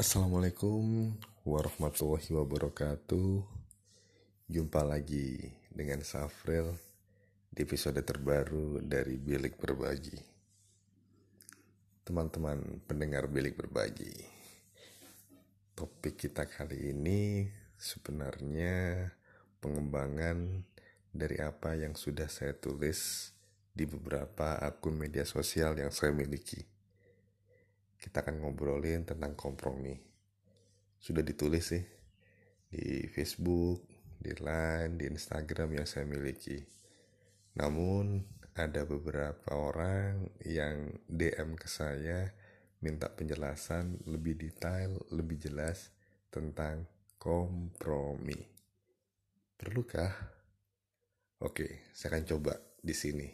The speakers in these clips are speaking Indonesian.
Assalamualaikum warahmatullahi wabarakatuh. Jumpa lagi dengan Safril Di episode terbaru dari Bilik Berbagi. Teman-teman pendengar Bilik Berbagi Topik kita kali ini sebenarnya pengembangan dari apa yang sudah saya tulis di beberapa akun media sosial yang saya miliki kita akan ngobrolin tentang kompromi. Sudah ditulis sih di Facebook, di Line, di Instagram yang saya miliki. Namun ada beberapa orang yang DM ke saya minta penjelasan lebih detail, lebih jelas tentang kompromi. Perlukah? Oke, saya akan coba di sini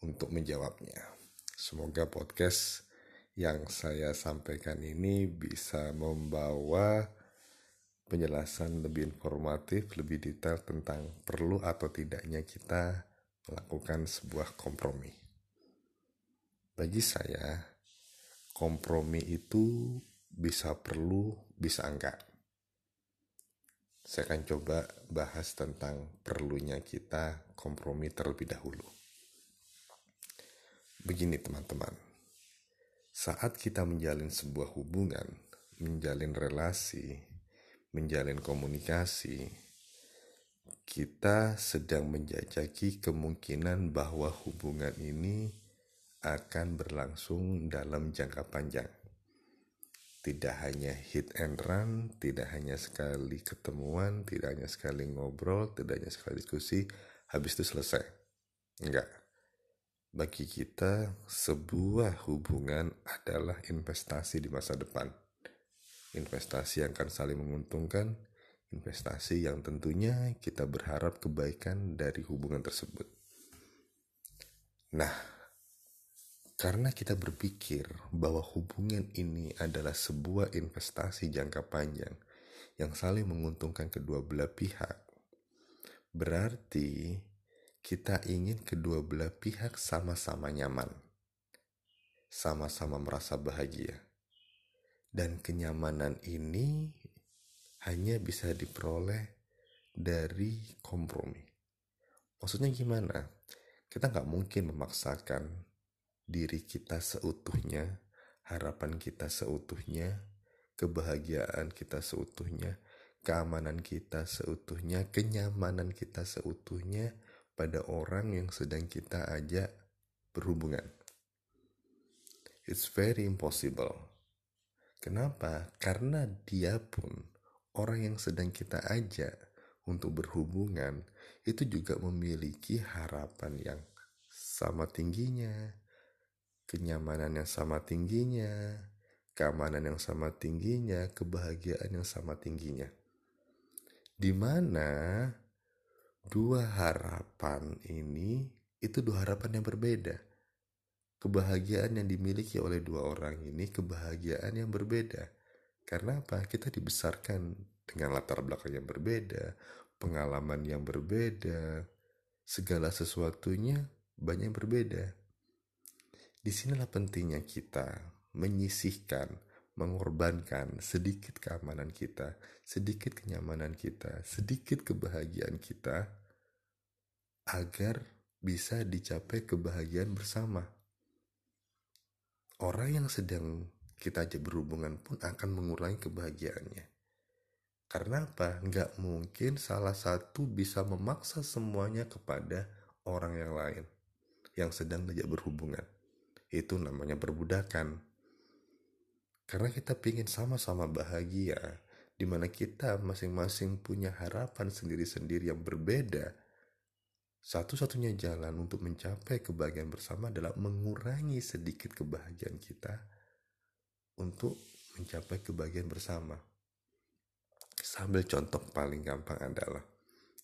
untuk menjawabnya. Semoga podcast yang saya sampaikan ini bisa membawa penjelasan lebih informatif, lebih detail tentang perlu atau tidaknya kita melakukan sebuah kompromi. Bagi saya, kompromi itu bisa perlu, bisa enggak. Saya akan coba bahas tentang perlunya kita kompromi terlebih dahulu. Begini teman-teman saat kita menjalin sebuah hubungan, menjalin relasi, menjalin komunikasi, kita sedang menjajaki kemungkinan bahwa hubungan ini akan berlangsung dalam jangka panjang. Tidak hanya hit and run, tidak hanya sekali ketemuan, tidak hanya sekali ngobrol, tidak hanya sekali diskusi, habis itu selesai. Enggak bagi kita, sebuah hubungan adalah investasi di masa depan. Investasi yang akan saling menguntungkan, investasi yang tentunya kita berharap kebaikan dari hubungan tersebut. Nah, karena kita berpikir bahwa hubungan ini adalah sebuah investasi jangka panjang yang saling menguntungkan kedua belah pihak, berarti kita ingin kedua belah pihak sama-sama nyaman, sama-sama merasa bahagia, dan kenyamanan ini hanya bisa diperoleh dari kompromi. Maksudnya gimana? Kita nggak mungkin memaksakan diri kita seutuhnya, harapan kita seutuhnya, kebahagiaan kita seutuhnya, keamanan kita seutuhnya, kenyamanan kita seutuhnya pada orang yang sedang kita ajak berhubungan. It's very impossible. Kenapa? Karena dia pun orang yang sedang kita ajak untuk berhubungan itu juga memiliki harapan yang sama tingginya, kenyamanan yang sama tingginya, keamanan yang sama tingginya, kebahagiaan yang sama tingginya. Di mana dua harapan ini itu dua harapan yang berbeda. Kebahagiaan yang dimiliki oleh dua orang ini kebahagiaan yang berbeda. Karena apa? Kita dibesarkan dengan latar belakang yang berbeda, pengalaman yang berbeda, segala sesuatunya banyak yang berbeda. Di sinilah pentingnya kita menyisihkan mengorbankan sedikit keamanan kita, sedikit kenyamanan kita, sedikit kebahagiaan kita agar bisa dicapai kebahagiaan bersama. Orang yang sedang kita ajak berhubungan pun akan mengurangi kebahagiaannya. Karena apa? Nggak mungkin salah satu bisa memaksa semuanya kepada orang yang lain yang sedang diajak berhubungan. Itu namanya perbudakan karena kita ingin sama-sama bahagia, di mana kita masing-masing punya harapan sendiri-sendiri yang berbeda. Satu-satunya jalan untuk mencapai kebahagiaan bersama adalah mengurangi sedikit kebahagiaan kita untuk mencapai kebahagiaan bersama. Sambil contoh paling gampang adalah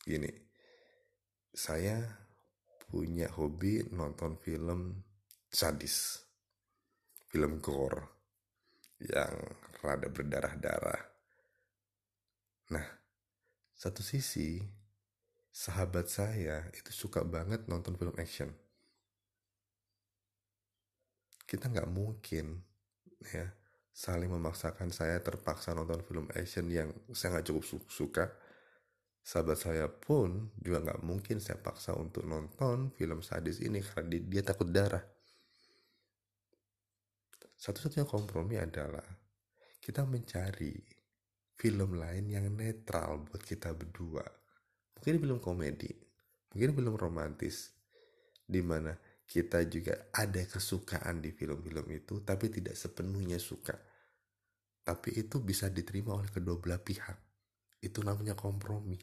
gini. Saya punya hobi nonton film sadis. Film gore yang rada berdarah-darah. Nah, satu sisi sahabat saya itu suka banget nonton film action. Kita nggak mungkin ya saling memaksakan saya terpaksa nonton film action yang saya nggak cukup suka sahabat saya pun juga nggak mungkin saya paksa untuk nonton film sadis ini karena dia, dia takut darah satu-satunya kompromi adalah kita mencari film lain yang netral buat kita berdua. Mungkin film komedi mungkin film romantis di mana kita juga ada kesukaan di film-film itu tapi tidak sepenuhnya suka. Tapi itu bisa diterima oleh kedua belah pihak. Itu namanya kompromi.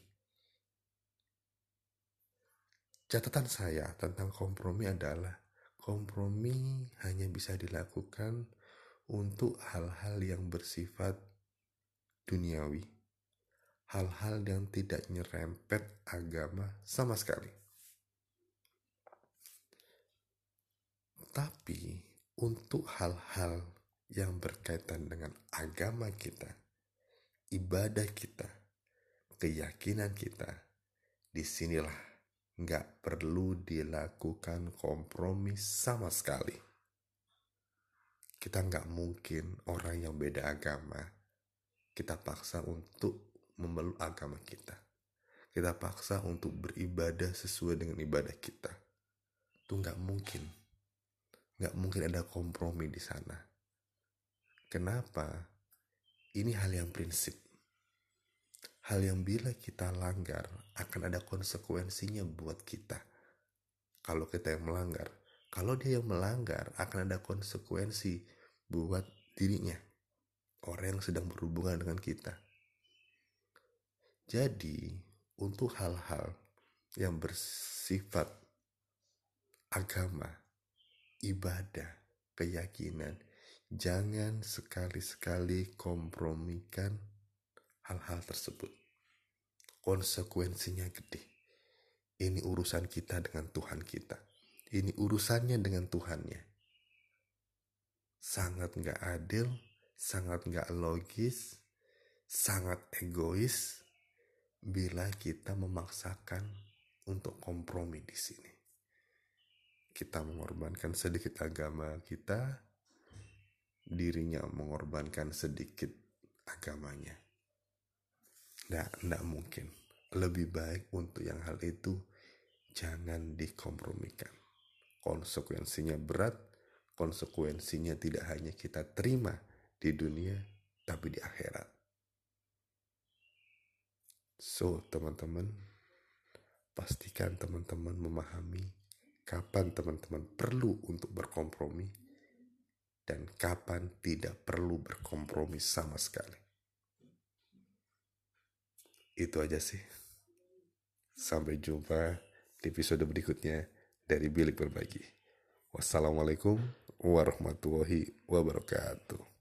Catatan saya tentang kompromi adalah kompromi hanya bisa dilakukan untuk hal-hal yang bersifat duniawi. Hal-hal yang tidak nyerempet agama sama sekali. Tapi untuk hal-hal yang berkaitan dengan agama kita, ibadah kita, keyakinan kita, di sinilah nggak perlu dilakukan kompromi sama sekali. Kita nggak mungkin orang yang beda agama, kita paksa untuk memeluk agama kita. Kita paksa untuk beribadah sesuai dengan ibadah kita. Itu nggak mungkin nggak mungkin ada kompromi di sana. Kenapa? Ini hal yang prinsip. Hal yang bila kita langgar akan ada konsekuensinya buat kita. Kalau kita yang melanggar, kalau dia yang melanggar akan ada konsekuensi buat dirinya. Orang yang sedang berhubungan dengan kita. Jadi, untuk hal-hal yang bersifat agama, ibadah, keyakinan. Jangan sekali-sekali kompromikan hal-hal tersebut. Konsekuensinya gede. Ini urusan kita dengan Tuhan kita. Ini urusannya dengan Tuhannya. Sangat nggak adil, sangat nggak logis, sangat egois bila kita memaksakan untuk kompromi di sini kita mengorbankan sedikit agama kita, dirinya mengorbankan sedikit agamanya. Nah, tidak mungkin. Lebih baik untuk yang hal itu jangan dikompromikan. Konsekuensinya berat, konsekuensinya tidak hanya kita terima di dunia, tapi di akhirat. So, teman-teman, pastikan teman-teman memahami kapan teman-teman perlu untuk berkompromi dan kapan tidak perlu berkompromi sama sekali. Itu aja sih. Sampai jumpa di episode berikutnya dari Bilik Berbagi. Wassalamualaikum warahmatullahi wabarakatuh.